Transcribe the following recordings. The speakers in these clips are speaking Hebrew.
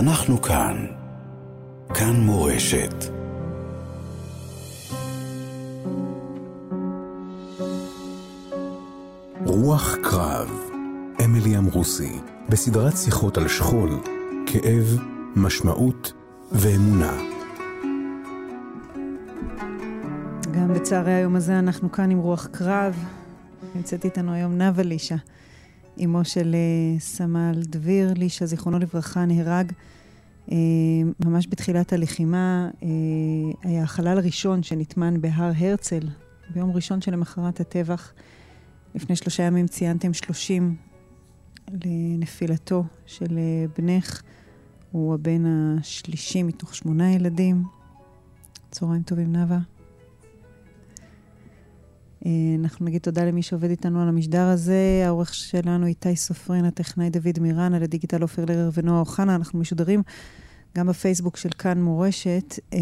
אנחנו כאן. כאן מורשת. רוח קרב, אמילי אמרוסי, בסדרת שיחות על שכול, כאב, משמעות ואמונה. גם בצערי היום הזה אנחנו כאן עם רוח קרב. נמצאת איתנו היום נאוה לישה, אמו של uh, סמל דביר לישה, זיכרונו לברכה, נהרג uh, ממש בתחילת הלחימה. Uh, היה החלל הראשון שנטמן בהר הרצל, ביום ראשון שלמחרת הטבח. לפני שלושה ימים ציינתם שלושים לנפילתו של בנך. הוא הבן השלישי מתוך שמונה ילדים. צהריים טובים, נאוה. אה, אנחנו נגיד תודה למי שעובד איתנו על המשדר הזה. העורך שלנו איתי סופרין, הטכנאי דוד מירן, על הדיגיטל עופר לרר ונועה אוחנה. אנחנו משודרים גם בפייסבוק של כאן מורשת. אה,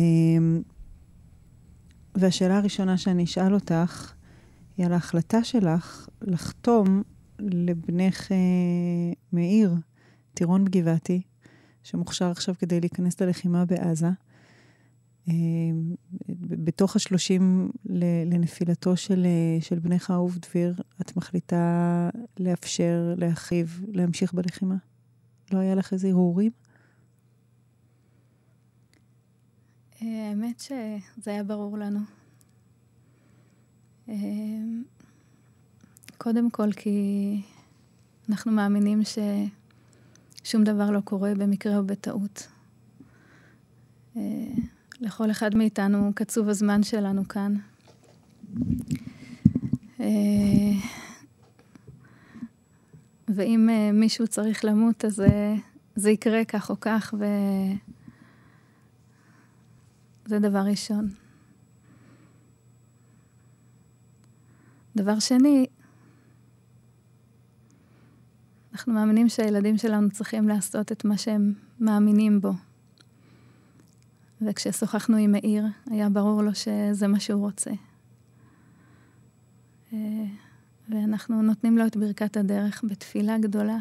והשאלה הראשונה שאני אשאל אותך, היא על ההחלטה שלך לחתום לבנך אה, מאיר, טירון בגבעתי, שמוכשר עכשיו כדי להיכנס ללחימה בעזה. בתוך השלושים לנפילתו של, של בנך האהוב דביר, את מחליטה לאפשר לאחיו להמשיך בלחימה? לא היה לך איזה הרהורים? האמת שזה היה ברור לנו. קודם כל כי אנחנו מאמינים ששום דבר לא קורה במקרה או בטעות. לכל אחד מאיתנו קצוב הזמן שלנו כאן. אה, ואם אה, מישהו צריך למות, אז אה, זה יקרה כך או כך, וזה דבר ראשון. דבר שני, אנחנו מאמינים שהילדים שלנו צריכים לעשות את מה שהם מאמינים בו. וכששוחחנו עם מאיר, היה ברור לו שזה מה שהוא רוצה. אה, ואנחנו נותנים לו את ברכת הדרך בתפילה גדולה,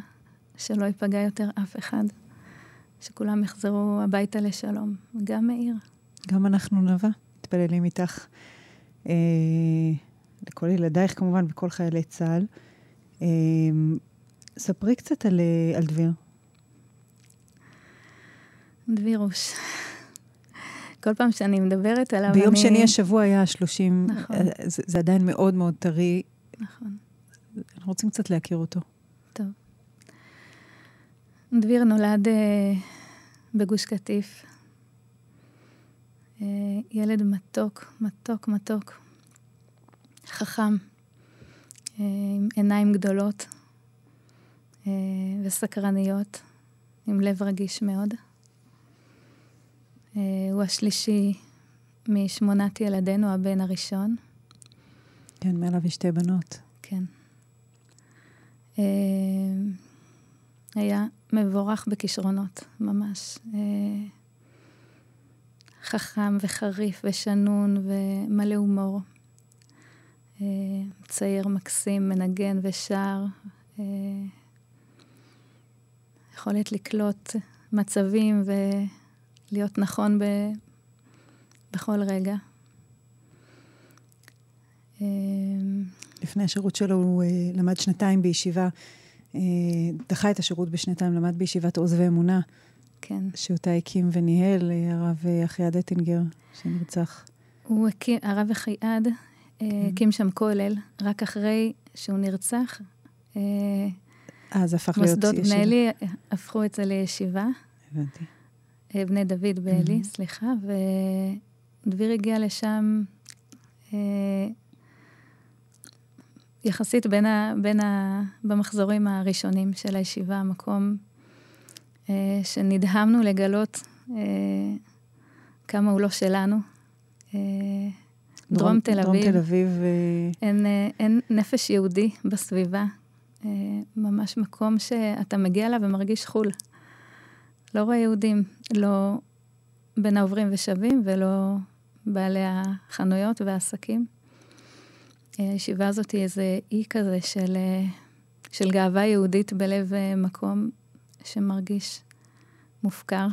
שלא ייפגע יותר אף אחד, שכולם יחזרו הביתה לשלום, גם מאיר. גם אנחנו נאוה, מתפללים איתך, אה, לכל ילדייך כמובן וכל חיילי צה"ל. אה, ספרי קצת על, אה, על דביר. דבירוש. כל פעם שאני מדברת עליו, ביום אני... שני השבוע היה 30, נכון. אה, זה, זה עדיין מאוד מאוד טרי. נכון. אנחנו רוצים קצת להכיר אותו. טוב. דביר נולד uh, בגוש קטיף. Uh, ילד מתוק, מתוק, מתוק. חכם, uh, עם עיניים גדולות uh, וסקרניות, עם לב רגיש מאוד. אה, הוא השלישי משמונת ילדינו, הבן הראשון. כן, מעליו יש שתי בנות. כן. אה, היה מבורך בכישרונות, ממש. אה, חכם וחריף ושנון ומלא הומור. צעיר מקסים, מנגן ושר. יכולת לקלוט מצבים ו... להיות נכון ב... בכל רגע. אמ, לפני השירות שלו הוא uh, למד שנתיים בישיבה, uh, דחה את השירות בשנתיים, למד בישיבת עוז ואמונה. כן. שאותה הקים וניהל uh, הרב אחייד אטינגר, שנרצח. הוא הקים, הרב אחייד uh, הקים שם כולל, רק אחרי שהוא נרצח. אז הפך להיות ישיבה. מוסדות בני עלי הפכו את זה לישיבה. הבנתי. אה, בני דוד בעלי, mm-hmm. סליחה, ודביר הגיע לשם אה, יחסית בין ה, בין ה, במחזורים הראשונים של הישיבה, המקום אה, שנדהמנו לגלות אה, כמה הוא לא שלנו. אה, דרום, דרום תל אביב. דרום תל אביב. אה... אין, אה, אין נפש יהודי בסביבה. אה, ממש מקום שאתה מגיע אליו ומרגיש חו"ל. לא רואה יהודים, לא בין העוברים ושבים ולא בעלי החנויות והעסקים. הישיבה הזאת היא איזה אי כזה של, של גאווה יהודית בלב מקום שמרגיש מופקר.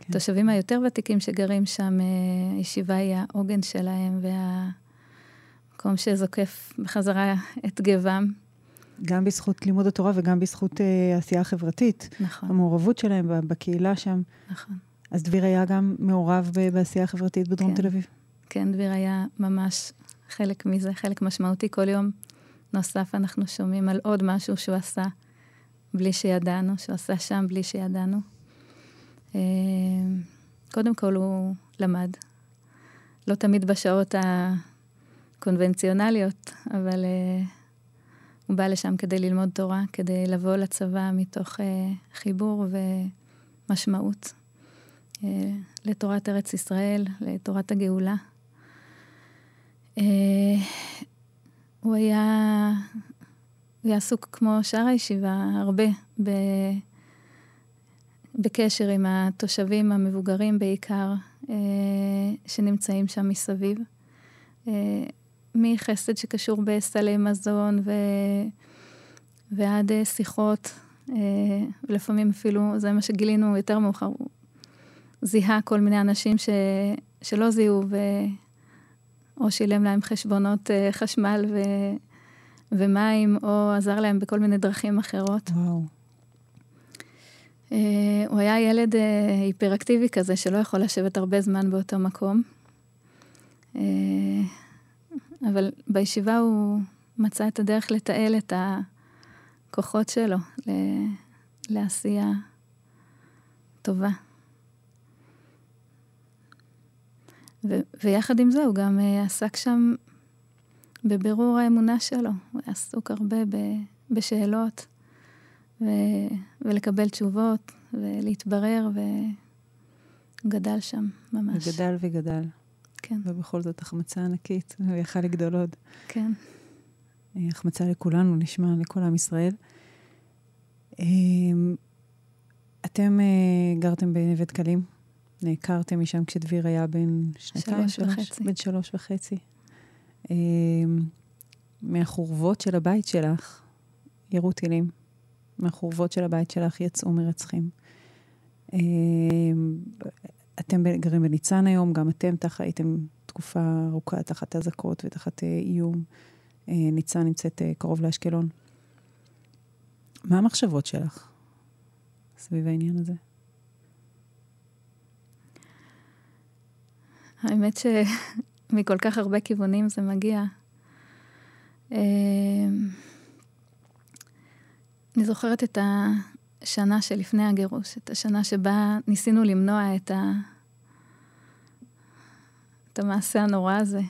כן. התושבים היותר ותיקים שגרים שם, אה, הישיבה היא העוגן שלהם והמקום שזוקף בחזרה את גבם. גם בזכות לימוד התורה וגם בזכות אה, עשייה חברתית. נכון. המעורבות שלהם בקהילה שם. נכון. אז דביר היה גם מעורב בעשייה חברתית בדרום כן. תל אביב. כן, דביר היה ממש חלק מזה, חלק משמעותי. כל יום נוסף אנחנו שומעים על עוד משהו שהוא עשה בלי שידענו, שהוא עשה שם בלי שידענו. אה, קודם כל הוא למד. לא תמיד בשעות הקונבנציונליות, אבל uh, הוא בא לשם כדי ללמוד תורה, כדי לבוא לצבא מתוך uh, חיבור ומשמעות uh, לתורת ארץ ישראל, לתורת הגאולה. Uh, הוא היה, הוא היה עסוק כמו שאר הישיבה, הרבה ב, בקשר עם התושבים המבוגרים בעיקר, אה, שנמצאים שם מסביב. אה, מחסד שקשור בסלי מזון ו... ועד אה, שיחות, אה, ולפעמים אפילו, זה מה שגילינו יותר מאוחר, הוא זיהה כל מיני אנשים ש... שלא זיהו, ו... או שילם להם חשבונות אה, חשמל ו... ומים, או עזר להם בכל מיני דרכים אחרות. וואו. הוא היה ילד היפראקטיבי כזה, שלא יכול לשבת הרבה זמן באותו מקום. אבל בישיבה הוא מצא את הדרך לתעל את הכוחות שלו ל- לעשייה טובה. ו- ויחד עם זה הוא גם uh, עסק שם בבירור האמונה שלו. הוא עסוק הרבה ב- בשאלות. ו- ולקבל תשובות, ולהתברר, והוא גדל שם ממש. וגדל וגדל. כן. ובכל זאת החמצה ענקית, הוא יכל לגדול עוד. כן. החמצה לכולנו, נשמע לכל עם ישראל. אמ, אתם אה, גרתם בנווה דקלים, נעקרתם משם כשדביר היה בן שנתיים, שלוש וחצי. בן שלוש וחצי. אמ, מהחורבות של הבית שלך ירו טילים. מהחורבות של הבית שלך יצאו מרצחים. אתם גרים בניצן היום, גם אתם תח, הייתם תקופה ארוכה תחת אזעקות ותחת אה, איום. אה, ניצן נמצאת אה, קרוב לאשקלון. מה המחשבות שלך סביב העניין הזה? האמת שמכל כך הרבה כיוונים זה מגיע. אני זוכרת את השנה שלפני הגירוש, את השנה שבה ניסינו למנוע את, ה... את המעשה הנורא הזה.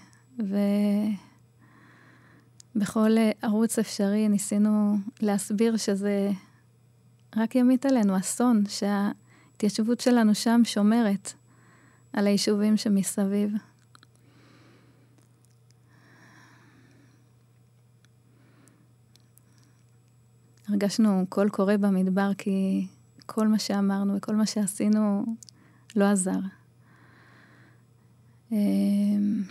ובכל ערוץ אפשרי ניסינו להסביר שזה רק ימיט עלינו אסון, שההתיישבות שלנו שם שומרת על היישובים שמסביב. הרגשנו קול קורא במדבר, כי כל מה שאמרנו וכל מה שעשינו לא עזר. אמ,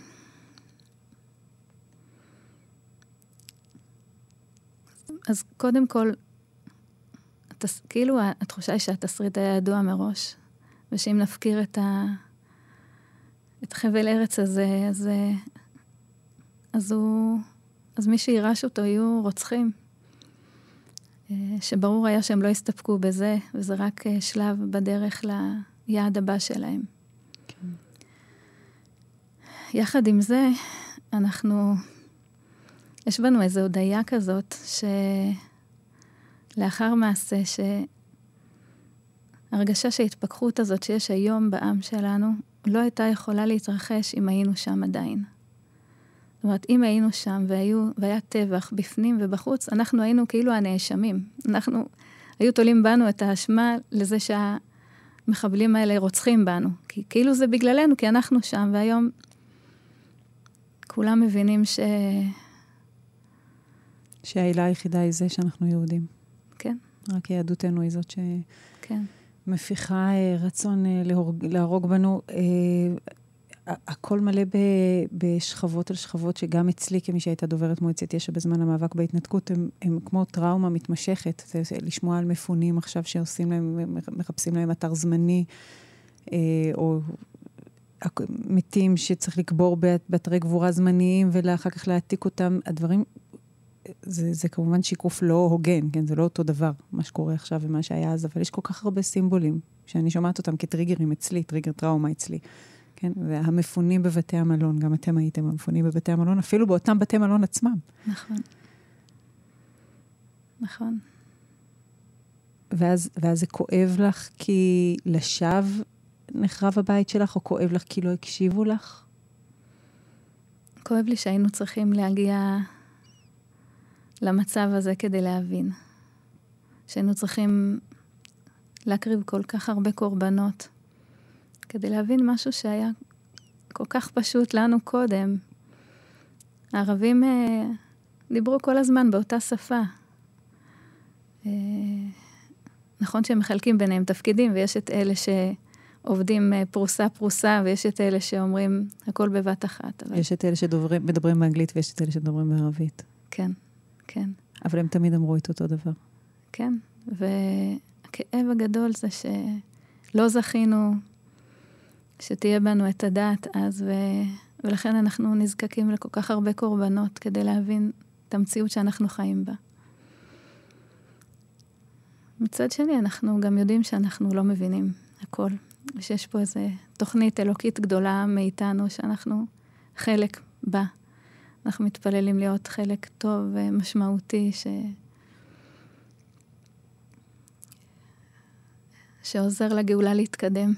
אז קודם כל, התס... כאילו התחושה היא שהתסריט היה ידוע מראש, ושאם נפקיר את, ה... את חבל ארץ הזה, אז, אז הוא... אז מי שירש אותו יהיו רוצחים. אה, שברור היה שהם לא הסתפקו בזה, וזה רק אה, שלב בדרך ליעד הבא שלהם. כן. יחד עם זה, אנחנו, יש בנו איזו הודיה כזאת, שלאחר מעשה, שהרגשה שההתפכחות הזאת שיש היום בעם שלנו, לא הייתה יכולה להתרחש אם היינו שם עדיין. זאת אומרת, אם היינו שם והיו, והיה טבח בפנים ובחוץ, אנחנו היינו כאילו הנאשמים. אנחנו, היו תולים בנו את האשמה לזה שהמחבלים האלה רוצחים בנו. כי כאילו זה בגללנו, כי אנחנו שם, והיום כולם מבינים ש... שהעילה היחידה היא זה שאנחנו יהודים. כן. רק יהדותנו היא זאת כן. שמפיחה כן. רצון אה, להורג, להרוג בנו. הכל מלא ב, בשכבות על שכבות, שגם אצלי, כמי שהייתה דוברת מועצת יש"ע בזמן המאבק בהתנתקות, הם, הם כמו טראומה מתמשכת. זה, זה לשמוע על מפונים עכשיו שעושים להם, מחפשים להם אתר זמני, אה, או מתים שצריך לקבור באתרי גבורה זמניים ואחר כך להעתיק אותם. הדברים, זה, זה כמובן שיקוף לא הוגן, כן? זה לא אותו דבר, מה שקורה עכשיו ומה שהיה אז, אבל יש כל כך הרבה סימבולים שאני שומעת אותם כטריגרים אצלי, טריגר טראומה אצלי. כן? והמפונים בבתי המלון, גם אתם הייתם המפונים בבתי המלון, אפילו באותם בתי מלון עצמם. נכון. נכון. ואז, ואז זה כואב לך כי לשווא נחרב הבית שלך, או כואב לך כי לא הקשיבו לך? כואב לי שהיינו צריכים להגיע למצב הזה כדי להבין. שהיינו צריכים להקריב כל כך הרבה קורבנות כדי להבין משהו שהיה כל כך פשוט לנו קודם. הערבים אה, דיברו כל הזמן באותה שפה. אה, נכון שהם מחלקים ביניהם תפקידים, ויש את אלה שעובדים אה, פרוסה פרוסה, ויש את אלה שאומרים הכל בבת אחת. אבל... יש את אלה שמדברים באנגלית ויש את אלה שמדברים בערבית. כן, כן. אבל הם תמיד אמרו את אותו דבר. כן, והכאב הגדול זה שלא זכינו שתהיה בנו את הדעת אז, ו... ולכן אנחנו נזקקים לכל כך הרבה קורבנות כדי להבין את המציאות שאנחנו חיים בה. מצד שני, אנחנו גם יודעים שאנחנו לא מבינים הכל, ושיש פה איזו תוכנית אלוקית גדולה מאיתנו, שאנחנו חלק בה. אנחנו מתפללים להיות חלק טוב ומשמעותי, ש... שעוזר לגאולה להתקדם.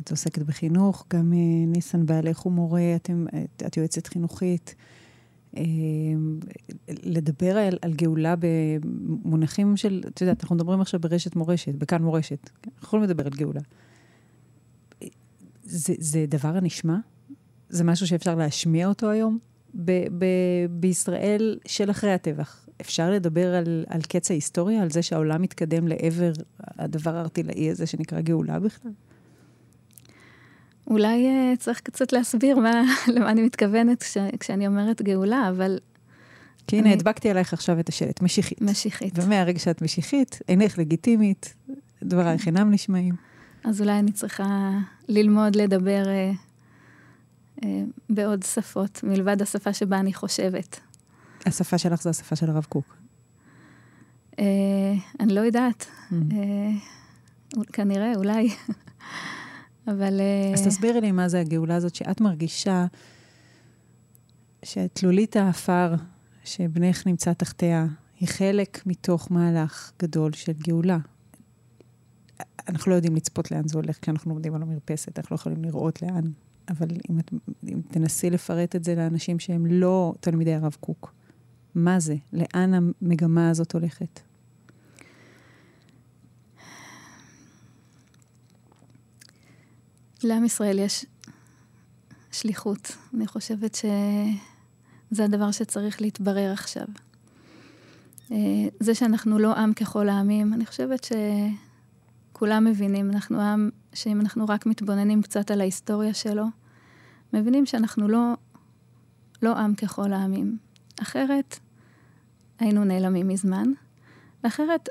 את עוסקת בחינוך, גם אה, ניסן בעלך הוא מורה, אתם, את, את יועצת חינוכית. אה, לדבר על, על גאולה במונחים של, את יודעת, אנחנו מדברים עכשיו ברשת מורשת, בכאן מורשת. אנחנו יכולים לדבר על גאולה. זה, זה דבר הנשמע? זה משהו שאפשר להשמיע אותו היום? ב, ב, בישראל של אחרי הטבח. אפשר לדבר על, על קץ ההיסטוריה, על זה שהעולם מתקדם לעבר הדבר הארטילאי הזה שנקרא גאולה בכלל? אולי uh, צריך קצת להסביר מה, למה אני מתכוונת כש, כשאני אומרת גאולה, אבל... כי הנה, אני... הדבקתי עלייך עכשיו את השלט, משיחית. משיחית. ומהרגע שאת משיחית, אינך לגיטימית, דברייך אינם נשמעים. אז אולי אני צריכה ללמוד לדבר uh, uh, בעוד שפות, מלבד השפה שבה אני חושבת. השפה שלך זו השפה של הרב קוק. Uh, אני לא יודעת. Mm. Uh, כנראה, אולי. אבל... אז uh... תסבירי לי מה זה הגאולה הזאת, שאת מרגישה שתלולית האפר שבנך נמצא תחתיה, היא חלק מתוך מהלך גדול של גאולה. אנחנו לא יודעים לצפות לאן זה הולך, כי אנחנו עומדים על המרפסת, אנחנו לא יכולים לראות לאן. אבל אם, את, אם תנסי לפרט את זה לאנשים שהם לא תלמידי הרב קוק, מה זה? לאן המגמה הזאת הולכת? לעם ישראל יש שליחות. אני חושבת שזה הדבר שצריך להתברר עכשיו. אה, זה שאנחנו לא עם ככל העמים, אני חושבת שכולם מבינים. אנחנו עם שאם אנחנו רק מתבוננים קצת על ההיסטוריה שלו, מבינים שאנחנו לא, לא עם ככל העמים. אחרת, היינו נעלמים מזמן. ואחרת,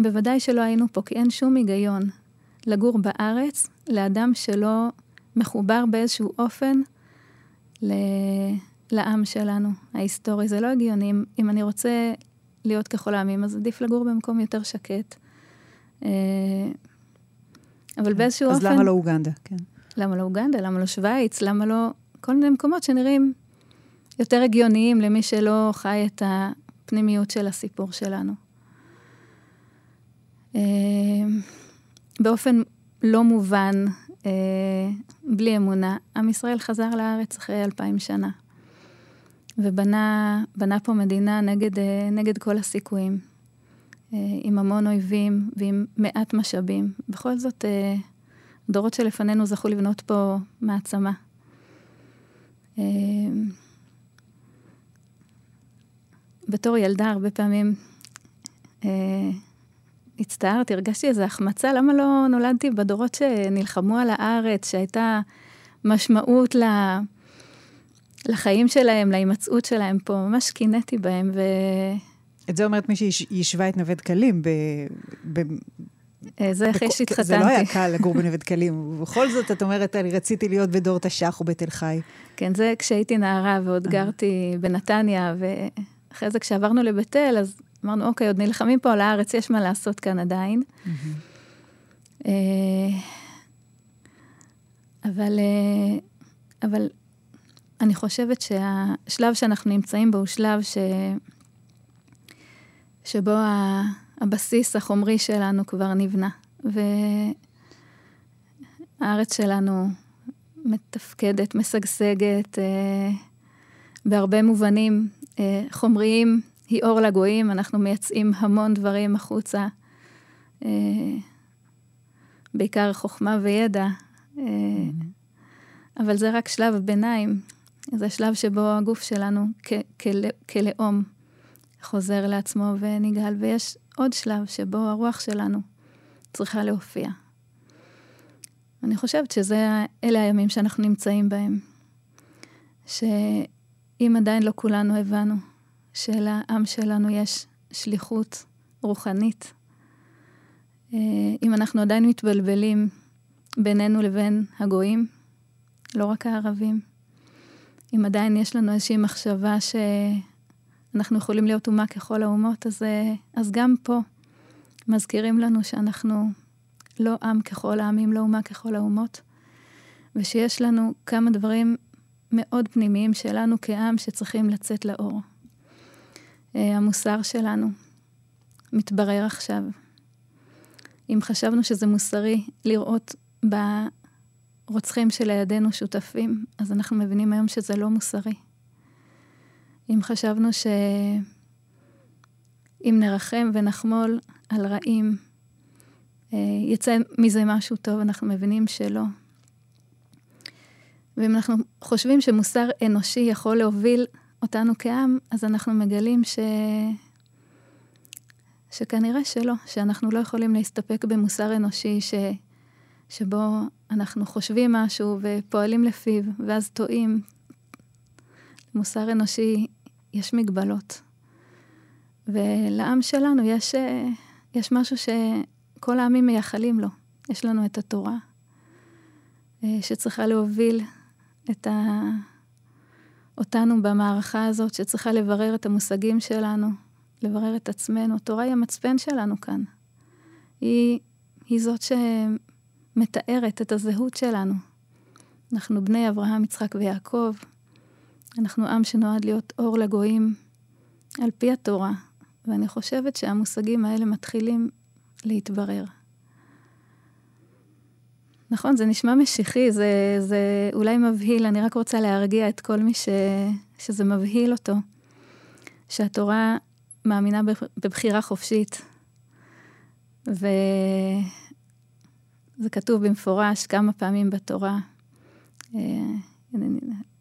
בוודאי שלא היינו פה, כי אין שום היגיון לגור בארץ לאדם שלא מחובר באיזשהו אופן ל... לעם שלנו, ההיסטורי. זה לא הגיוני. אם, אם אני רוצה להיות ככל העמים, אז עדיף לגור במקום יותר שקט. אה, אבל באיזשהו אז אופן... אז למה לא אוגנדה? כן. למה לא אוגנדה? למה לא שווייץ? למה לא... כל מיני מקומות שנראים יותר הגיוניים למי שלא חי את הפנימיות של הסיפור שלנו. באופן לא מובן, אה, בלי אמונה, עם ישראל חזר לארץ אחרי אלפיים שנה. ובנה פה מדינה נגד, אה, נגד כל הסיכויים, אה, עם המון אויבים ועם מעט משאבים. בכל זאת, אה, דורות שלפנינו זכו לבנות פה מעצמה. אה, בתור ילדה הרבה פעמים אה, הצטערתי, הרגשתי איזו החמצה, למה לא נולדתי בדורות שנלחמו על הארץ, שהייתה משמעות ל... לחיים שלהם, להימצאות שלהם פה, ממש קינאתי בהם, ו... את זה אומרת מי שישבה את נווה דקלים ב... ב... אה, זה אחרי שהתחתנתי. זה לא היה קל לגור בנווה דקלים, ובכל זאת את אומרת, אני רציתי להיות בדור תש"ח ובתל חי. כן, זה כשהייתי נערה ועוד אה. גרתי בנתניה, ואחרי זה כשעברנו לבית אל, אז אמרנו, אוקיי, עוד נלחמים פה על הארץ, יש מה לעשות כאן עדיין. אה, אבל, אבל אני חושבת שהשלב שאנחנו נמצאים בו הוא שלב ש... שבו הבסיס החומרי שלנו כבר נבנה, והארץ שלנו מתפקדת, משגשגת, אה, בהרבה מובנים אה, חומריים, היא אור לגויים, אנחנו מייצאים המון דברים החוצה, אה, בעיקר חוכמה וידע, אה, אבל זה רק שלב הביניים, זה שלב שבו הגוף שלנו כלאום חוזר לעצמו ונגאל, ויש עוד שלב שבו הרוח שלנו צריכה להופיע. אני חושבת שאלה הימים שאנחנו נמצאים בהם. שאם עדיין לא כולנו הבנו שלעם שלנו יש שליחות רוחנית, אה, אם אנחנו עדיין מתבלבלים בינינו לבין הגויים, לא רק הערבים, אם עדיין יש לנו איזושהי מחשבה שאנחנו יכולים להיות אומה ככל האומות, אז, אה, אז גם פה מזכירים לנו שאנחנו לא עם ככל העמים, לא אומה ככל האומות, ושיש לנו כמה דברים מאוד פנימיים שלנו כעם שצריכים לצאת לאור. אה, המוסר שלנו מתברר עכשיו. אם חשבנו שזה מוסרי לראות רוצחים שלידינו שותפים, אז אנחנו מבינים היום שזה לא מוסרי. אם חשבנו שאם נרחם ונחמול על רעים, אה, יצא מזה משהו טוב, אנחנו מבינים שלא. ואם אנחנו חושבים שמוסר אנושי יכול להוביל אותנו כעם, אז אנחנו מגלים ש... שכנראה שלא, שאנחנו לא יכולים להסתפק במוסר אנושי ש... שבו אנחנו חושבים משהו ופועלים לפיו, ואז טועים. למוסר אנושי יש מגבלות. ולעם שלנו יש, יש משהו שכל העמים מייחלים לו. יש לנו את התורה, שצריכה להוביל את ה... אותנו במערכה הזאת, שצריכה לברר את המושגים שלנו, לברר את עצמנו. תורה היא המצפן שלנו כאן. היא, היא זאת ש... מתארת את הזהות שלנו. אנחנו בני אברהם, יצחק ויעקב. אנחנו עם שנועד להיות אור לגויים על פי התורה, ואני חושבת שהמושגים האלה מתחילים להתברר. נכון, זה נשמע משיחי, זה, זה אולי מבהיל, אני רק רוצה להרגיע את כל מי ש, שזה מבהיל אותו, שהתורה מאמינה בבחירה חופשית. ו... זה כתוב במפורש כמה פעמים בתורה, אה,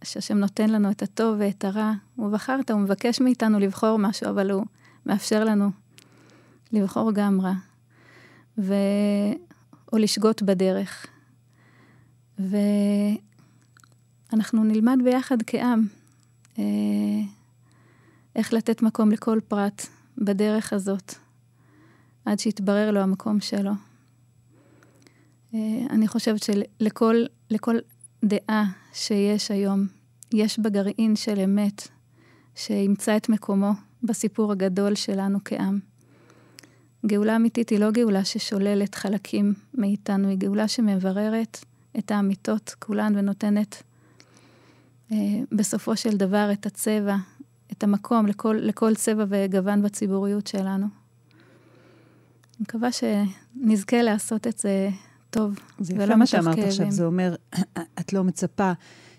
שהשם נותן לנו את הטוב ואת הרע. הוא בחרת, הוא מבקש מאיתנו לבחור משהו, אבל הוא מאפשר לנו לבחור גם רע. ו... או לשגות בדרך. ואנחנו נלמד ביחד כעם אה, איך לתת מקום לכל פרט בדרך הזאת, עד שיתברר לו המקום שלו. אה, אני חושבת שלכל לכל דעה שיש היום, יש בה גרעין של אמת, שימצא את מקומו בסיפור הגדול שלנו כעם. גאולה אמיתית היא לא גאולה ששוללת חלקים מאיתנו, היא גאולה שמבררת את האמיתות כולן ונותנת אה, בסופו של דבר את הצבע, את המקום לכל, לכל צבע וגוון בציבוריות שלנו. אני מקווה שנזכה לעשות את זה טוב, זה יפה מה שאמרת עכשיו, זה אומר, את לא מצפה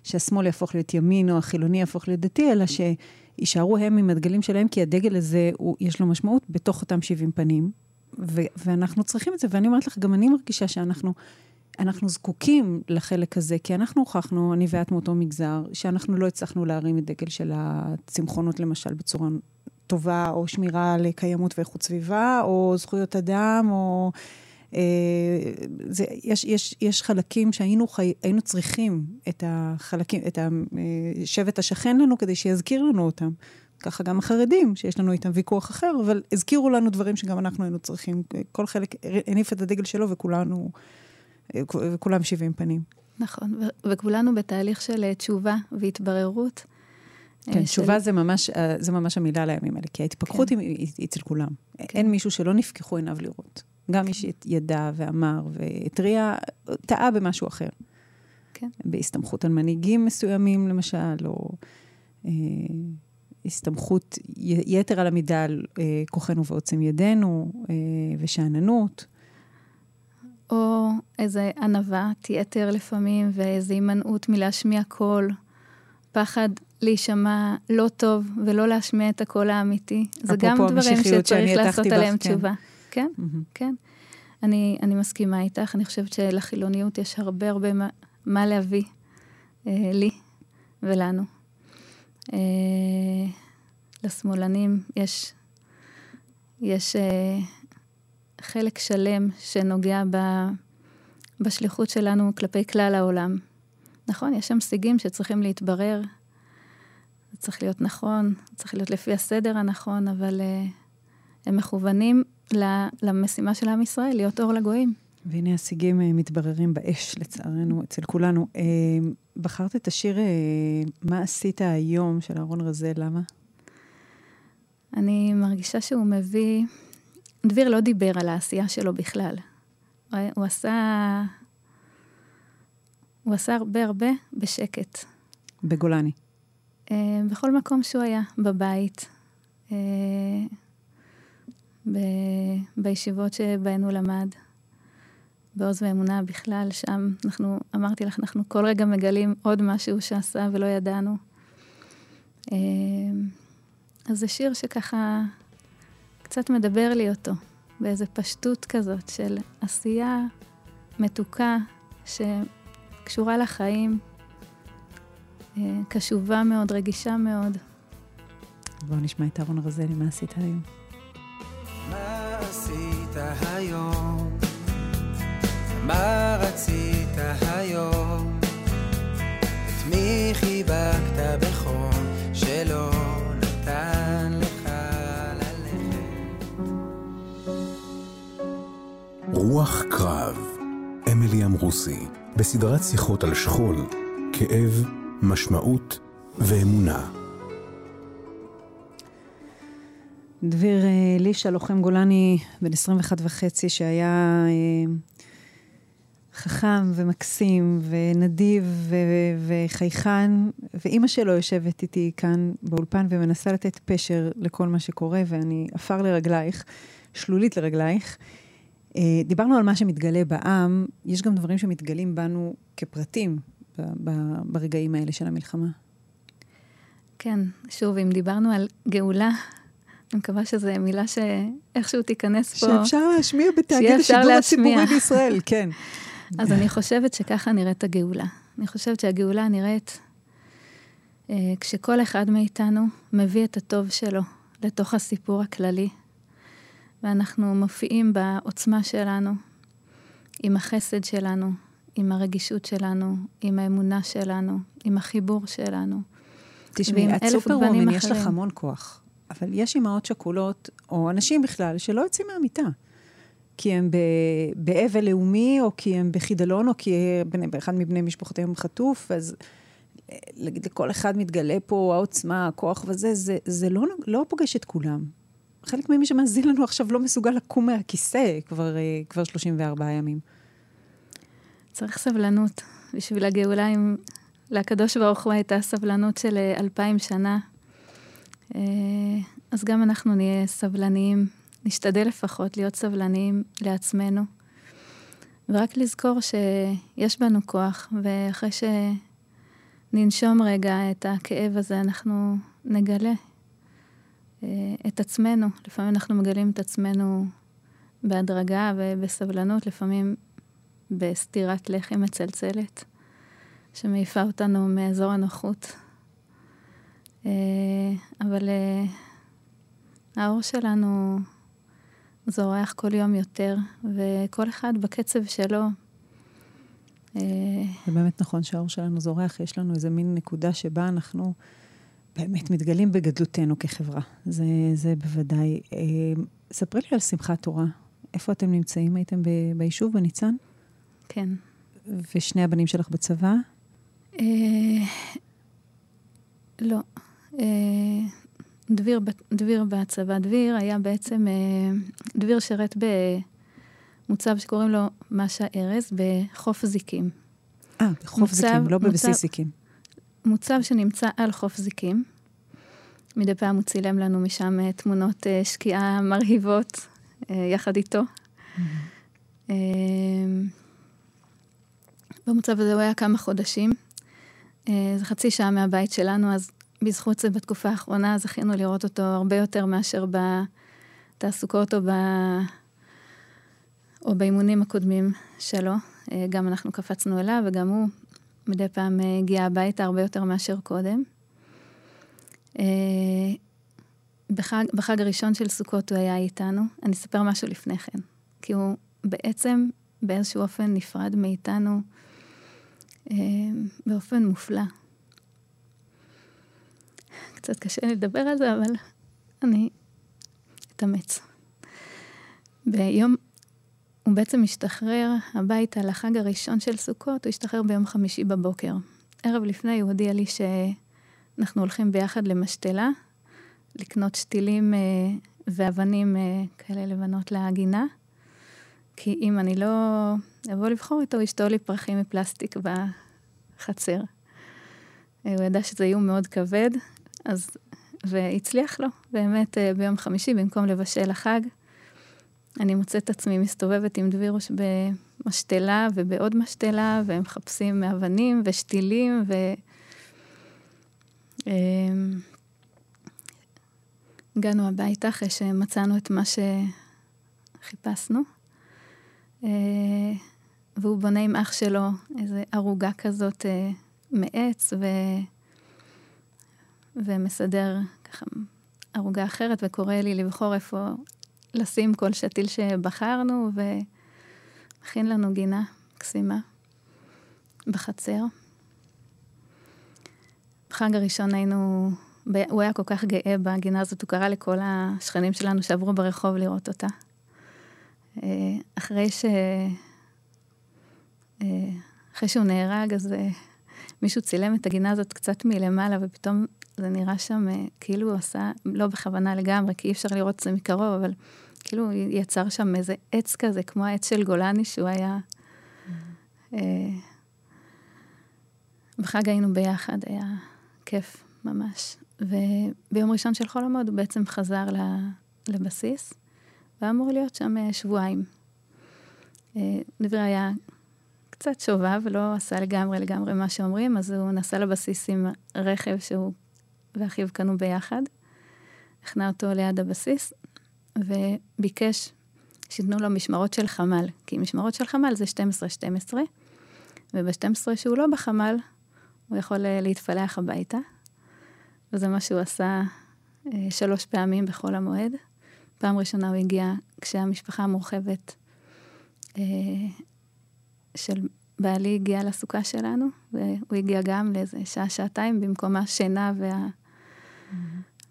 שהשמאל יהפוך להיות ימין או החילוני יהפוך להיות דתי, אלא שיישארו הם עם הדגלים שלהם, כי הדגל הזה, הוא, יש לו משמעות בתוך אותם 70 פנים, ו- ואנחנו צריכים את זה. ואני אומרת לך, גם אני מרגישה שאנחנו אנחנו זקוקים לחלק הזה, כי אנחנו הוכחנו, אני ואת מאותו מגזר, שאנחנו לא הצלחנו להרים את דגל של הצמחונות, למשל, בצורה טובה, או שמירה על קיימות ואיכות סביבה, או זכויות אדם, או... זה, יש, יש, יש חלקים שהיינו חי, צריכים את החלקים, את השבט השכן לנו כדי שיזכיר לנו אותם. ככה גם החרדים, שיש לנו איתם ויכוח אחר, אבל הזכירו לנו דברים שגם אנחנו היינו צריכים. כל חלק הניף את הדגל שלו וכולנו, וכולם שבעים פנים. נכון, וכולנו בתהליך של אה, תשובה והתבררות. כן, של... תשובה זה ממש, אה, זה ממש המילה לימים האלה, כי ההתפכחות כן. היא, היא אצל כולם. כן. אין מישהו שלא נפקחו עיניו לראות. גם מי שידע ואמר והתריע, טעה במשהו אחר. כן. בהסתמכות על מנהיגים מסוימים, למשל, או אה, הסתמכות יתר על המידה על אה, כוחנו ועוצם ידינו, אה, ושאננות. או איזה ענוות יתר לפעמים, ואיזו הימנעות מלהשמיע קול, פחד להישמע לא טוב ולא להשמיע את הקול האמיתי. זה גם דברים שצריך לעשות עליהם כן. תשובה. כן, mm-hmm. כן. אני, אני מסכימה איתך, אני חושבת שלחילוניות יש הרבה הרבה מה, מה להביא אה, לי ולנו. אה, לשמאלנים יש, יש אה, חלק שלם שנוגע ב, בשליחות שלנו כלפי כלל העולם. נכון, יש שם סיגים שצריכים להתברר, זה צריך להיות נכון, צריך להיות לפי הסדר הנכון, אבל uh, הם מכוונים למשימה של עם ישראל, להיות אור לגויים. והנה הסיגים uh, מתבררים באש, לצערנו, אצל כולנו. Uh, בחרת את השיר "מה עשית היום" של אהרון רזל, למה? אני מרגישה שהוא מביא... דביר לא דיבר על העשייה שלו בכלל. הוא עשה... הוא עשה הרבה הרבה בשקט. בגולני. Uh, בכל מקום שהוא היה, בבית, uh, ב... בישיבות שבהן הוא למד, בעוז ואמונה בכלל, שם אנחנו, אמרתי לך, אנחנו כל רגע מגלים עוד משהו שעשה ולא ידענו. Uh, אז זה שיר שככה קצת מדבר לי אותו, באיזו פשטות כזאת של עשייה מתוקה שקשורה לחיים, אה, קשובה מאוד, רגישה מאוד. בואו נשמע את אהרון רזלי, מה עשית היום? מה עשית היום? מה רצית היום? את מי חיבקת בחום שלא נתן רוח קרב, אמילי אמרוסי, בסדרת שיחות על שכול, כאב, משמעות ואמונה. דביר אה, לישה, לוחם גולני בן 21 וחצי, שהיה אה, חכם ומקסים ונדיב ו- וחייכן, ואימא שלו יושבת איתי כאן באולפן ומנסה לתת פשר לכל מה שקורה, ואני עפר לרגלייך, שלולית לרגלייך. אה, דיברנו על מה שמתגלה בעם, יש גם דברים שמתגלים בנו כפרטים ברגעים האלה של המלחמה. כן, שוב, אם דיברנו על גאולה, אני מקווה שזו מילה שאיכשהו תיכנס פה. שאפשר להשמיע בתאגיד השידור הציבורי בישראל, כן. אז אני חושבת שככה נראית הגאולה. אני חושבת שהגאולה נראית אה, כשכל אחד מאיתנו מביא את הטוב שלו לתוך הסיפור הכללי, ואנחנו מופיעים בעוצמה שלנו, עם החסד שלנו, עם הרגישות שלנו, עם האמונה שלנו, עם החיבור שלנו. תשמעי, את סופר וומן, יש לך המון כוח. אבל יש אימהות שכולות, או אנשים בכלל, שלא יוצאים מהמיטה. כי הם באבל לאומי, או כי הם בחידלון, או כי אחד מבני משפחותיהם חטוף, אז להגיד, לכל אחד מתגלה פה העוצמה, הכוח וזה, זה, זה לא, לא פוגש את כולם. חלק ממי שמאזין לנו עכשיו לא מסוגל לקום מהכיסא כבר, כבר 34 ימים. צריך סבלנות בשביל הגאולה, אם לקדוש ברוך הוא הייתה סבלנות של אה, אלפיים שנה. אה, אז גם אנחנו נהיה סבלניים, נשתדל לפחות להיות סבלניים לעצמנו. ורק לזכור שיש בנו כוח, ואחרי שננשום רגע את הכאב הזה, אנחנו נגלה אה, את עצמנו. לפעמים אנחנו מגלים את עצמנו בהדרגה ובסבלנות, לפעמים בסטירת לחי מצלצלת, שמעיפה אותנו מאזור הנוחות. אה, אבל אה, האור שלנו זורח כל יום יותר, וכל אחד בקצב שלו. אה, זה באמת נכון שהאור שלנו זורח, יש לנו איזה מין נקודה שבה אנחנו באמת מתגלים בגדלותנו כחברה. זה, זה בוודאי. אה, ספרי לי על שמחת תורה. איפה אתם נמצאים? הייתם ביישוב, בניצן? כן. ושני הבנים שלך בצבא? אה, לא. דביר, דביר בצבא. דביר היה בעצם, דביר שירת במוצב שקוראים לו משה ארז בחוף זיקים. אה, בחוף מוצב, זיקים, לא בבסיס מוצב, זיקים. מוצב שנמצא על חוף זיקים. מדי פעם הוא צילם לנו משם אה, תמונות אה, שקיעה מרהיבות אה, יחד איתו. Mm-hmm. במוצב הזה הוא היה כמה חודשים. זה חצי שעה מהבית שלנו, אז בזכות זה בתקופה האחרונה זכינו לראות אותו הרבה יותר מאשר בתעסוקות או, ב... או באימונים הקודמים שלו. גם אנחנו קפצנו אליו וגם הוא מדי פעם הגיע הביתה הרבה יותר מאשר קודם. אה, בחג, בחג הראשון של סוכות הוא היה איתנו. אני אספר משהו לפני כן. כי הוא בעצם באיזשהו אופן נפרד מאיתנו אה, באופן מופלא. קצת קשה לי לדבר על זה, אבל אני אתאמץ. ביום, הוא בעצם השתחרר הביתה לחג הראשון של סוכות, הוא השתחרר ביום חמישי בבוקר. ערב לפני הוא הודיע לי ש... אנחנו הולכים ביחד למשתלה, לקנות שתילים אה, ואבנים אה, כאלה לבנות לגינה, כי אם אני לא אבוא לבחור איתו, ישתול לי פרחים מפלסטיק בחצר. אה, הוא ידע שזה איום מאוד כבד, אז... והצליח לו, באמת אה, ביום חמישי, במקום לבשל החג, אני מוצאת עצמי מסתובבת עם דבירוש במשתלה ובעוד משתלה, והם מחפשים אבנים ושתילים, ו... אמ, הגענו הביתה אחרי שמצאנו את מה שחיפשנו. אה, והוא בונה עם אח שלו איזו ערוגה כזאת אה, מעץ, ו... ומסדר ככה ערוגה אחרת, וקורא לי לבחור איפה לשים כל שתיל שבחרנו, ומכין לנו גינה מקסימה בחצר. בחג הראשון היינו, הוא היה כל כך גאה בגינה הזאת, הוא קרא לכל השכנים שלנו שעברו ברחוב לראות אותה. אה, אחרי ש... אה, אחרי שהוא נהרג, אז אה, מישהו צילם את הגינה הזאת קצת מלמעלה, ופתאום זה נראה שם כאילו הוא עשה, לא בכוונה לגמרי, כי אי אפשר לראות את זה מקרוב, אבל כאילו יצר שם איזה עץ כזה, כמו העץ של גולני, שהוא היה... Mm-hmm. בחג היינו ביחד, היה כיף ממש. וביום ראשון של חול המועד הוא בעצם חזר לבסיס, והיה אמור להיות שם אה, שבועיים. אה, דברי היה קצת שובב, לא עשה לגמרי לגמרי מה שאומרים, אז הוא נסע לבסיס עם רכב שהוא ואחיו קנו ביחד. הכנה אותו ליד הבסיס, וביקש שייתנו לו משמרות של חמ"ל, כי משמרות של חמ"ל זה 12-12, וב-12 שהוא לא בחמ"ל, הוא יכול אה, להתפלח הביתה, וזה מה שהוא עשה אה, שלוש פעמים בחול המועד. פעם ראשונה הוא הגיע כשהמשפחה המורחבת אה, של בעלי הגיעה לסוכה שלנו, והוא הגיע גם לאיזה שעה-שעתיים במקום השינה וה...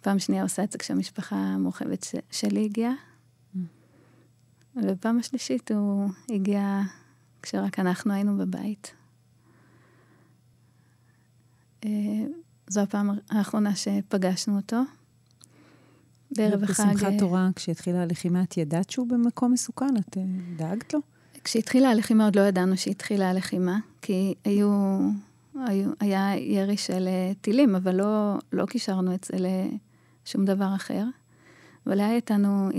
פעם שנייה עושה את זה כשהמשפחה המורחבת ש... שלי הגיעה. Mm-hmm. ופעם השלישית הוא הגיע כשרק אנחנו היינו בבית. אה, זו הפעם האחרונה שפגשנו אותו. בערב החג... בשמחת אה, תורה, כשהתחילה הלחימה, את ידעת שהוא במקום מסוכן? את אה, דאגת לו? כשהתחילה הלחימה עוד לא ידענו שהתחילה הלחימה, כי היו, היו, היה ירי של טילים, אבל לא, לא קישרנו את זה לשום דבר אחר. אבל היה איתנו,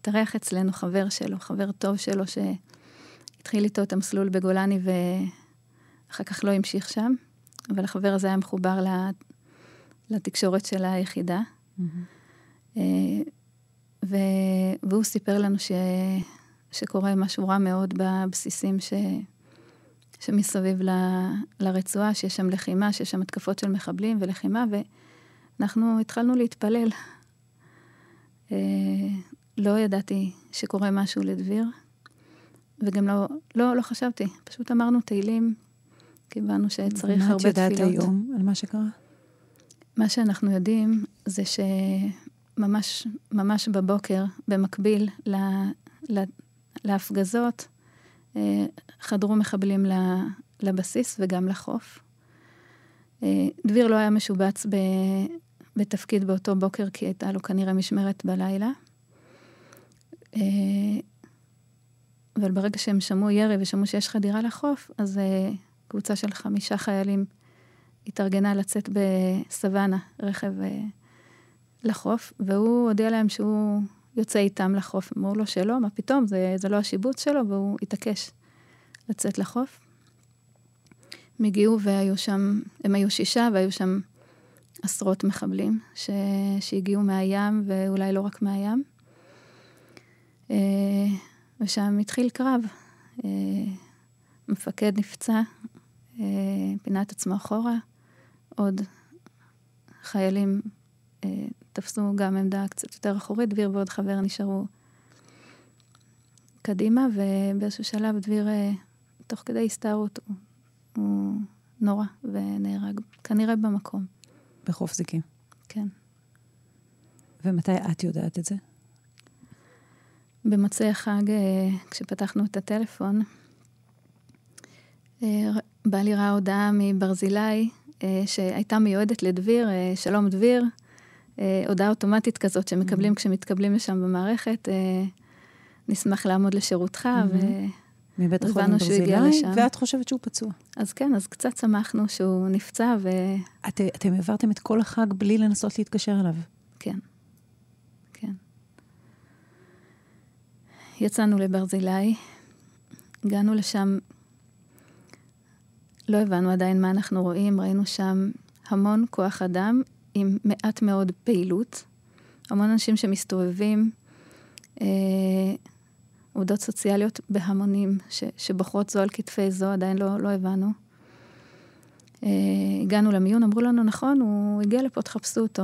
התארח אצלנו חבר שלו, חבר טוב שלו, שהתחיל איתו את המסלול בגולני ואחר כך לא המשיך שם. אבל החבר הזה היה מחובר לתקשורת של היחידה. Mm-hmm. ו... והוא סיפר לנו ש... שקורה משהו רע מאוד בבסיסים ש... שמסביב ל... לרצועה, שיש שם לחימה, שיש שם התקפות של מחבלים ולחימה, ואנחנו התחלנו להתפלל. אה, לא ידעתי שקורה משהו לדביר, וגם לא, לא, לא חשבתי, פשוט אמרנו תהילים, כי הבנו שצריך הרבה תפילות. מה את יודעת היום על מה שקרה? מה שאנחנו יודעים זה שממש ממש בבוקר, במקביל ל, ל, להפגזות, אה, חדרו מחבלים לבסיס וגם לחוף. אה, דביר לא היה משובץ בתפקיד באותו בוקר, כי הייתה לו כנראה משמרת בלילה. אה, אבל ברגע שהם שמעו ירי ושמעו שיש חדירה לחוף, אז קבוצה של חמישה חיילים התארגנה לצאת בסוואנה, רכב לחוף, והוא הודיע להם שהוא יוצא איתם לחוף. אמרו לו שלא, מה פתאום, זה, זה לא השיבוץ שלו, והוא התעקש לצאת לחוף. הם הגיעו והיו שם, הם היו שישה והיו שם עשרות מחבלים ש, שהגיעו מהים, ואולי לא רק מהים. אה, ושם התחיל קרב. אה, מפקד נפצע, אה, פינה את עצמו אחורה, עוד חיילים תפסו גם עמדה קצת יותר אחורית, דביר ועוד חבר נשארו קדימה, ובאיזשהו שלב דביר, תוך כדי הסתערות, הוא, הוא נורא ונהרג, כנראה במקום. בחוף זיקים. כן. ומתי את יודעת את זה? במוצאי החג, אה, כשפתחנו את הטלפון, אה, בעלי ראה הודעה מברזילי שהייתה מיועדת לדביר, שלום דביר, אה, הודעה אוטומטית כזאת שמקבלים mm-hmm. כשמתקבלים לשם במערכת, אה, נשמח לעמוד לשירותך, mm-hmm. ו... מבית החולים ברזילי, ואת חושבת שהוא פצוע. אז כן, אז קצת שמחנו שהוא נפצע, ו... את, אתם העברתם את כל החג בלי לנסות להתקשר אליו. כן, כן. יצאנו לברזילי, הגענו לשם, לא הבנו עדיין מה אנחנו רואים, ראינו שם המון כוח אדם עם מעט מאוד פעילות. המון אנשים שמסתובבים, אה, עובדות סוציאליות בהמונים, ש, שבוחרות זו על כתפי זו, עדיין לא, לא הבנו. אה, הגענו למיון, אמרו לנו, נכון, הוא הגיע לפה, תחפשו אותו.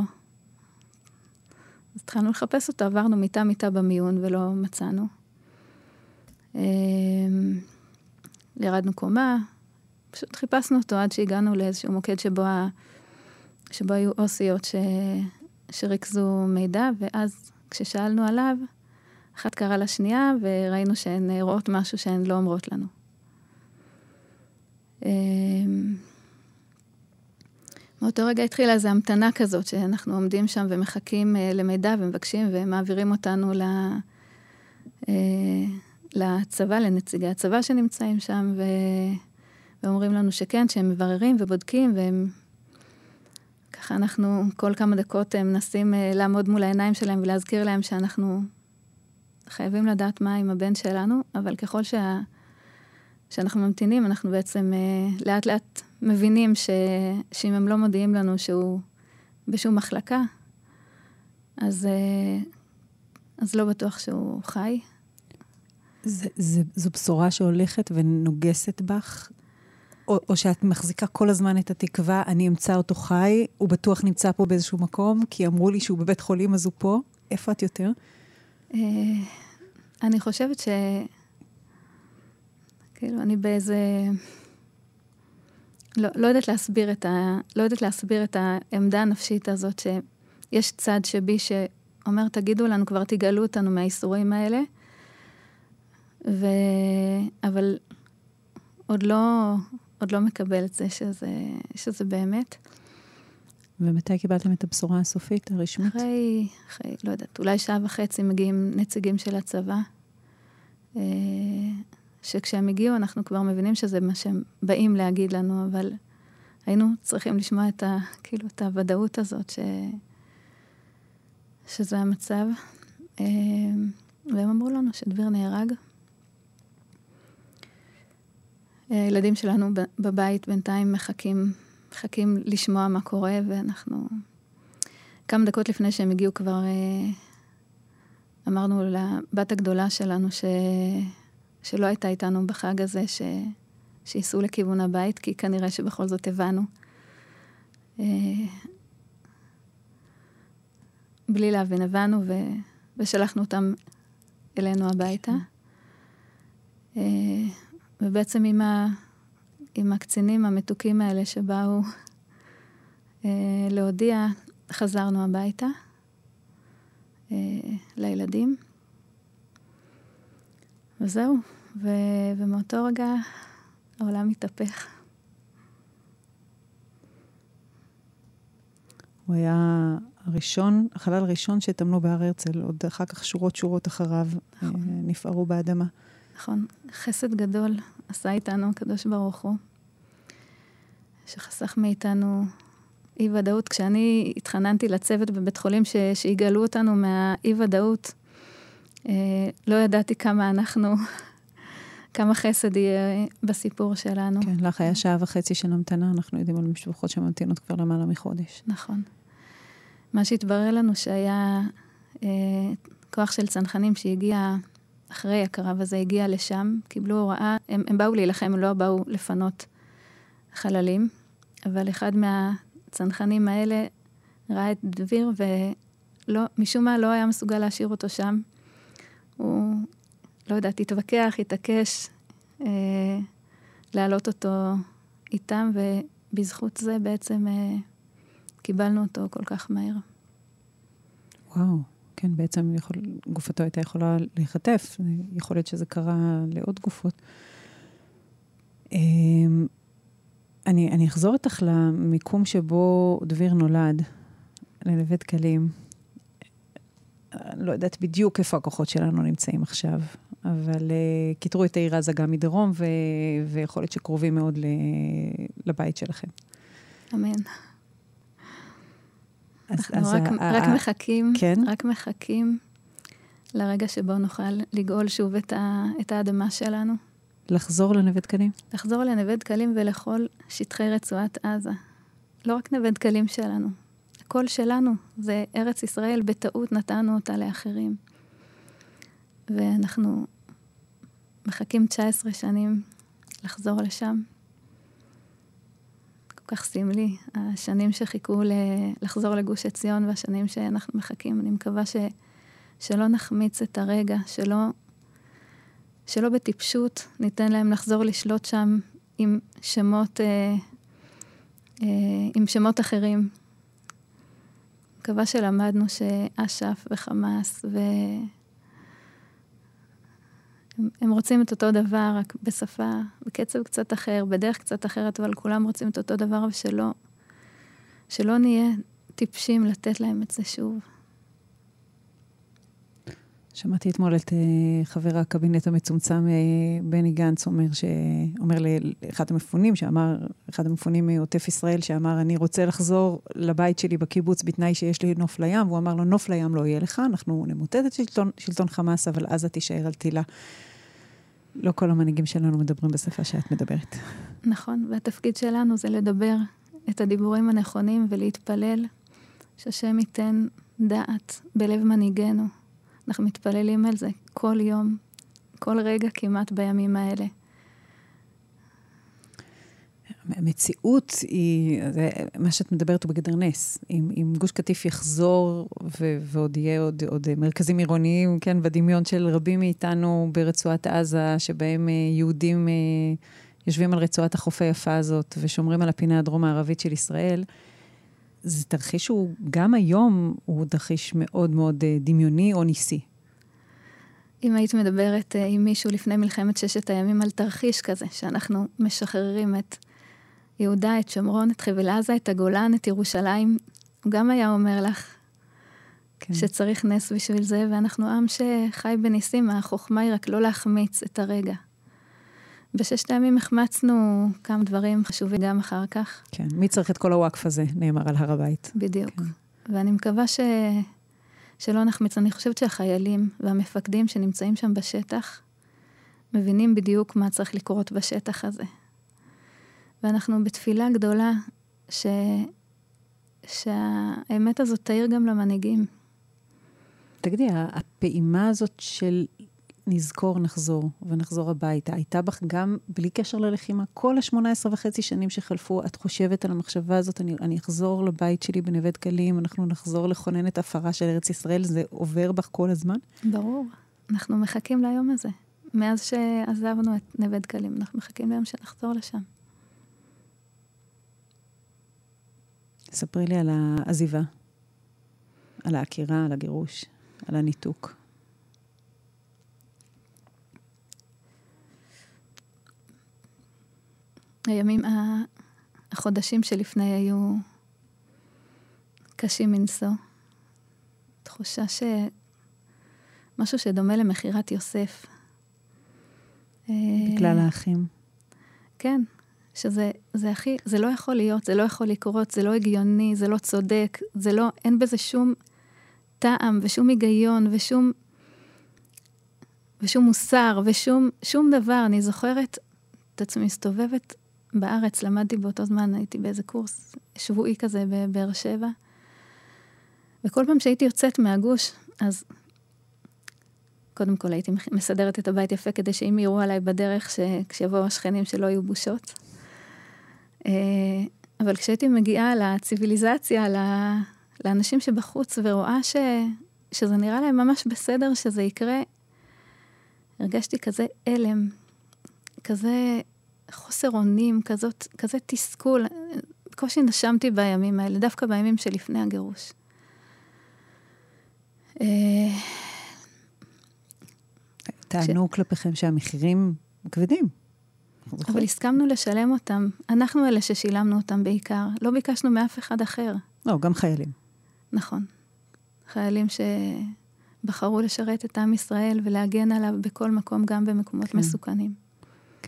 אז התחלנו לחפש אותו, עברנו מיטה-מיטה במיון ולא מצאנו. אה, ירדנו קומה, פשוט חיפשנו אותו עד שהגענו לאיזשהו מוקד שבו שבו היו אוסיות ש... שריכזו מידע, ואז כששאלנו עליו, אחת קראה לשנייה, וראינו שהן רואות משהו שהן לא אומרות לנו. אמ, מאותו רגע התחילה איזו המתנה כזאת, שאנחנו עומדים שם ומחכים אה, למידע ומבקשים ומעבירים אותנו ל... אה, לצבא, לנציגי הצבא שנמצאים שם, ו... ואומרים לנו שכן, שהם מבררים ובודקים, והם ככה אנחנו כל כמה דקות אה, מנסים אה, לעמוד מול העיניים שלהם ולהזכיר להם שאנחנו חייבים לדעת מה עם הבן שלנו, אבל ככל שה... שאנחנו ממתינים, אנחנו בעצם אה, לאט לאט מבינים ש... שאם הם לא מודיעים לנו שהוא בשום מחלקה, אז, אז לא בטוח שהוא חי. זה, זה, זו בשורה שהולכת ונוגסת בך או, או שאת מחזיקה כל הזמן את התקווה, אני אמצא אותו חי, הוא בטוח נמצא פה באיזשהו מקום, כי אמרו לי שהוא בבית חולים אז הוא פה. איפה את יותר? אה, אני חושבת ש... כאילו, אני באיזה... לא, לא יודעת להסביר את ה... לא יודעת להסביר את העמדה הנפשית הזאת, שיש צד שבי שאומר, תגידו לנו, כבר תגאלו אותנו מהאיסורים האלה. ו... אבל עוד לא, עוד לא מקבל את זה שזה, שזה באמת. ומתי קיבלתם את הבשורה הסופית, הרשמית? אחרי, אחרי, לא יודעת, אולי שעה וחצי מגיעים נציגים של הצבא, אה, שכשהם הגיעו אנחנו כבר מבינים שזה מה שהם באים להגיד לנו, אבל היינו צריכים לשמוע את, ה, כאילו, את הוודאות הזאת ש, שזה המצב. אה, והם אמרו לנו שדביר נהרג. הילדים שלנו בבית בינתיים מחכים, מחכים לשמוע מה קורה, ואנחנו... כמה דקות לפני שהם הגיעו כבר אה, אמרנו לבת הגדולה שלנו ש... שלא הייתה איתנו בחג הזה, ש... שייסעו לכיוון הבית, כי כנראה שבכל זאת הבנו. אה, בלי להבין, הבנו, ו... ושלחנו אותם אלינו הביתה. אה, ובעצם עם, ה, עם הקצינים המתוקים האלה שבאו אה, להודיע, חזרנו הביתה אה, לילדים. וזהו, ו, ומאותו רגע העולם התהפך. הוא היה הראשון, החלל הראשון שטמנו בהר הרצל, עוד אחר כך שורות שורות אחריו נכון. נפערו באדמה. נכון, חסד גדול עשה איתנו הקדוש ברוך הוא, שחסך מאיתנו אי-ודאות. כשאני התחננתי לצוות בבית חולים ש... שיגאלו אותנו מהאי-ודאות, אה, לא ידעתי כמה אנחנו, כמה חסד יהיה בסיפור שלנו. כן, לך היה שעה וחצי של המתנה, אנחנו יודעים על משפחות שממתינות כבר למעלה מחודש. נכון. מה שהתברר לנו שהיה אה, כוח של צנחנים שהגיע אחרי הקרב הזה, הגיע לשם, קיבלו הוראה, הם, הם באו להילחם, הם לא באו לפנות חללים, אבל אחד מהצנחנים האלה ראה את דביר ומשום מה לא היה מסוגל להשאיר אותו שם. הוא, לא יודעת, התווכח, התעקש אה, להעלות אותו איתם, ובזכות זה בעצם אה, קיבלנו אותו כל כך מהר. וואו, כן, בעצם יכול, גופתו הייתה יכולה להיחטף. יכול להיות שזה קרה לעוד גופות. אמ, אני, אני אחזור איתך למיקום שבו דביר נולד, לנווה דקלים. לא יודעת בדיוק איפה הכוחות שלנו נמצאים עכשיו, אבל uh, כיתרו את העיר עזה גם מדרום, ו, ויכול להיות שקרובים מאוד ל, לבית שלכם. אמן. אז, אנחנו אז רק, ה, רק ה, מחכים, כן? רק מחכים לרגע שבו נוכל לגאול שוב את, ה, את האדמה שלנו. לחזור לנווה דקלים? לחזור לנווה דקלים ולכל שטחי רצועת עזה. לא רק נווה דקלים שלנו, הכל שלנו. זה ארץ ישראל, בטעות נתנו אותה לאחרים. ואנחנו מחכים 19 שנים לחזור לשם. כך סמלי, השנים שחיכו ל- לחזור לגוש עציון והשנים שאנחנו מחכים. אני מקווה ש- שלא נחמיץ את הרגע, שלא, שלא בטיפשות ניתן להם לחזור לשלוט שם עם שמות, אה, אה, עם שמות אחרים. מקווה שלמדנו שאש"ף וחמאס ו... הם, הם רוצים את אותו דבר, רק בשפה, בקצב קצת אחר, בדרך קצת אחרת, אבל כולם רוצים את אותו דבר, ושלא שלא נהיה טיפשים לתת להם את זה שוב. שמעתי אתמול את uh, חבר הקבינט המצומצם uh, בני גנץ אומר, ש... אומר לאחד המפונים, שאמר, אחד המפונים מעוטף ישראל, שאמר, אני רוצה לחזור לבית שלי בקיבוץ בתנאי שיש לי נוף לים, והוא אמר לו, נוף לים לא יהיה לך, אנחנו נמוטט את שלטון, שלטון חמאס, אבל עזה תישאר על תילה. לא כל המנהיגים שלנו מדברים בשפה שאת מדברת. נכון, והתפקיד שלנו זה לדבר את הדיבורים הנכונים ולהתפלל שהשם ייתן דעת בלב מנהיגינו. אנחנו מתפללים על זה כל יום, כל רגע כמעט בימים האלה. המציאות היא, זה, מה שאת מדברת הוא בגדר נס. אם, אם גוש קטיף יחזור ו, ועוד יהיה עוד, עוד מרכזים עירוניים, כן, בדמיון של רבים מאיתנו ברצועת עזה, שבהם אה, יהודים אה, יושבים על רצועת החוף היפה הזאת ושומרים על הפינה הדרום-מערבית של ישראל, זה תרחיש שהוא, גם היום, הוא תרחיש מאוד מאוד אה, דמיוני או ניסי. אם היית מדברת עם מישהו לפני מלחמת ששת הימים על תרחיש כזה, שאנחנו משחררים את יהודה, את שומרון, את חבל עזה, את הגולן, את ירושלים. הוא גם היה אומר לך כן. שצריך נס בשביל זה, ואנחנו עם שחי בניסים, החוכמה היא רק לא להחמיץ את הרגע. בששת הימים החמצנו כמה דברים חשובים גם אחר כך. כן, מי צריך את כל הוואקף הזה, נאמר על הר הבית. בדיוק. כן. ואני מקווה ש... שלא נחמיץ. אני חושבת שהחיילים והמפקדים שנמצאים שם בשטח, מבינים בדיוק מה צריך לקרות בשטח הזה. ואנחנו בתפילה גדולה ש... שהאמת הזאת תאיר גם למנהיגים. תגידי, הפעימה הזאת של נזכור, נחזור, ונחזור הביתה. הייתה בך גם, בלי קשר ללחימה, כל ה-18 וחצי שנים שחלפו, את חושבת על המחשבה הזאת, אני, אני אחזור לבית שלי בנווה דקלים, אנחנו נחזור לכונן את הפרה של ארץ ישראל, זה עובר בך כל הזמן? ברור. אנחנו מחכים ליום הזה. מאז שעזבנו את נווה דקלים, אנחנו מחכים ליום שנחזור לשם. ספרי לי על העזיבה, על העקירה, על הגירוש, על הניתוק. הימים, החודשים שלפני היו קשים מנשוא. תחושה ש... משהו שדומה למכירת יוסף. בגלל האחים. כן, שזה זה הכי, זה לא יכול להיות, זה לא יכול לקרות, זה לא הגיוני, זה לא צודק, זה לא, אין בזה שום טעם ושום היגיון ושום, ושום מוסר ושום שום דבר. אני זוכרת את עצמי מסתובבת בארץ, למדתי באותו זמן, הייתי באיזה קורס שבועי כזה בבאר שבע, וכל פעם שהייתי יוצאת מהגוש, אז קודם כל הייתי מסדרת את הבית יפה כדי שאם יראו עליי בדרך, שכשיבואו השכנים שלא יהיו בושות. אה, אבל כשהייתי מגיעה לציוויליזציה, לאנשים שבחוץ, ורואה ש, שזה נראה להם ממש בסדר שזה יקרה, הרגשתי כזה הלם, כזה חוסר אונים, כזאת, כזה תסכול. בקושי נשמתי בימים האלה, דווקא בימים שלפני הגירוש. אה, טענו ש... כלפיכם שהמחירים כבדים. אבל הסכמנו לשלם אותם. אנחנו אלה ששילמנו אותם בעיקר. לא ביקשנו מאף אחד אחר. לא, גם חיילים. נכון. חיילים שבחרו לשרת את עם ישראל ולהגן עליו בכל מקום, גם במקומות כן. מסוכנים.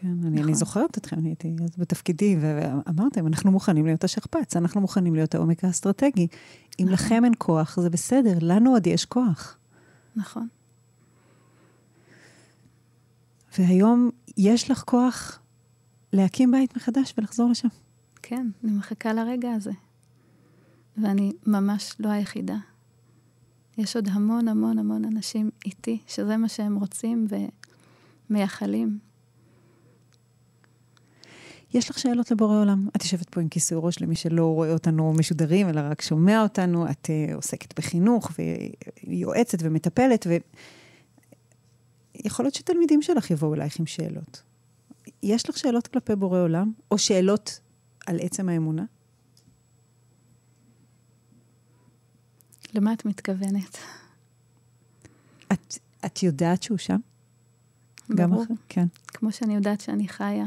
כן, אני, נכון. אני זוכרת אתכם, אני הייתי אז בתפקידי, ואמרתם, אנחנו מוכנים להיות השכפ"ץ, אנחנו מוכנים להיות העומק האסטרטגי. אם נכון. לכם אין כוח, זה בסדר, לנו עוד יש כוח. נכון. והיום יש לך כוח להקים בית מחדש ולחזור לשם. כן, אני מחכה לרגע הזה. ואני ממש לא היחידה. יש עוד המון המון המון אנשים איתי, שזה מה שהם רוצים ומייחלים. יש לך שאלות לבורא עולם? את יושבת פה עם כיסוי ראש למי שלא רואה אותנו משודרים, אלא רק שומע אותנו. את uh, עוסקת בחינוך ויועצת ומטפלת, ויכול להיות שתלמידים שלך יבואו אלייך עם שאלות. יש לך שאלות כלפי בורא עולם, או שאלות על עצם האמונה? למה את מתכוונת? את, את יודעת שהוא שם? ברור. גם אחר, כן. כמו שאני יודעת שאני חיה.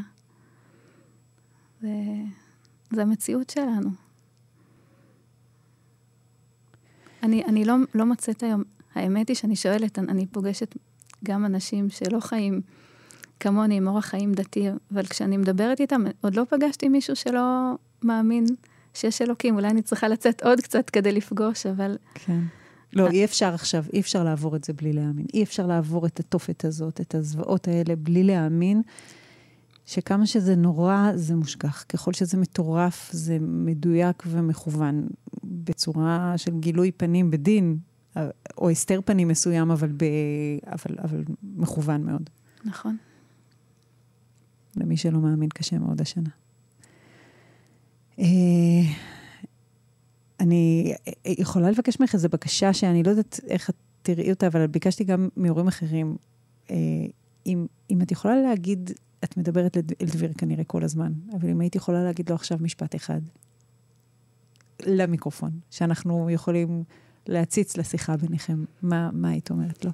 זה, זה המציאות שלנו. אני, אני לא, לא מוצאת היום, האמת היא שאני שואלת, אני פוגשת גם אנשים שלא חיים כמוני עם אורח חיים דתי, אבל כשאני מדברת איתם, עוד לא פגשתי מישהו שלא מאמין שיש אלוקים. אולי אני צריכה לצאת עוד קצת כדי לפגוש, אבל... כן. לא, אי אפשר עכשיו, אי אפשר לעבור את זה בלי להאמין. אי אפשר לעבור את התופת הזאת, את הזוועות האלה, בלי להאמין שכמה שזה נורא, זה מושגח. ככל שזה מטורף, זה מדויק ומכוון בצורה של גילוי פנים בדין, או הסתר פנים מסוים, אבל, ב... אבל, אבל מכוון מאוד. נכון. למי שלא מאמין, קשה מאוד השנה. אה, אני יכולה לבקש ממך איזו בקשה שאני לא יודעת איך את תראי אותה, אבל ביקשתי גם מהורים אחרים. אה, אם, אם את יכולה להגיד, את מדברת אל דביר כנראה כל הזמן, אבל אם היית יכולה להגיד לו עכשיו משפט אחד למיקרופון, שאנחנו יכולים להציץ לשיחה ביניכם, מה, מה היית אומרת לו?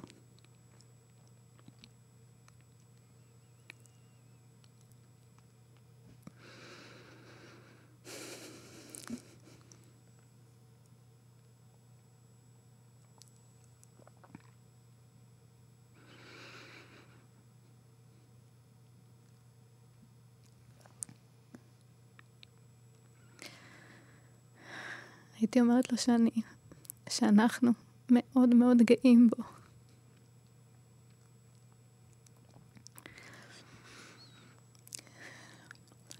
הייתי אומרת לו שאני, שאנחנו מאוד מאוד גאים בו.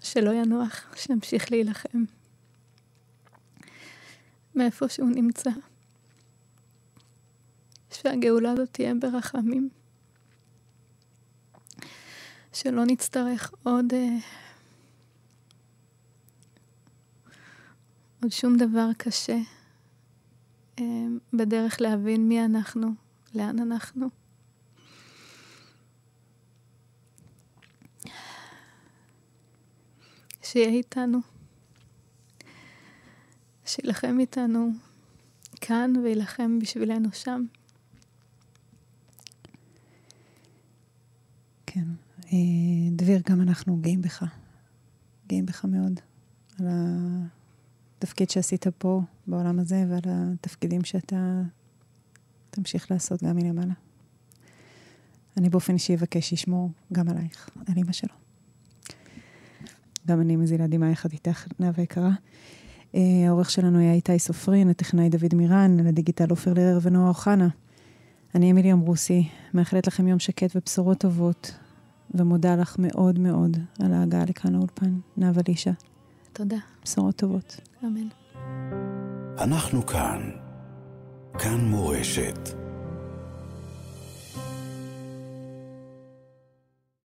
שלא ינוח, שימשיך להילחם. מאיפה שהוא נמצא. שהגאולה הזאת תהיה ברחמים. שלא נצטרך עוד... אה, עוד שום דבר קשה אה, בדרך להבין מי אנחנו, לאן אנחנו. שיהיה איתנו, שיילחם איתנו כאן ויילחם בשבילנו שם. כן. אה, דביר, גם אנחנו גאים בך. גאים בך מאוד. על התפקיד שעשית פה, בעולם הזה, ועל התפקידים שאתה תמשיך לעשות גם מלמעלה. אני באופן אישי אבקש שישמור גם עלייך, על אמא שלו. גם אני מזילה דמעה יחד איתך, נאוה יקרה. אה, העורך שלנו היה איתי סופרין, הטכנאי דוד מירן, על הדיגיטל עופר לרר ונועה אוחנה. אני אמילי אמרוסי, מאחלת לכם יום שקט ובשורות טובות, ומודה לך מאוד מאוד על ההגעה לכאן לאולפן, נאוה לישה. תודה. בשורות טובות. אמן. אנחנו כאן. כאן מורשת.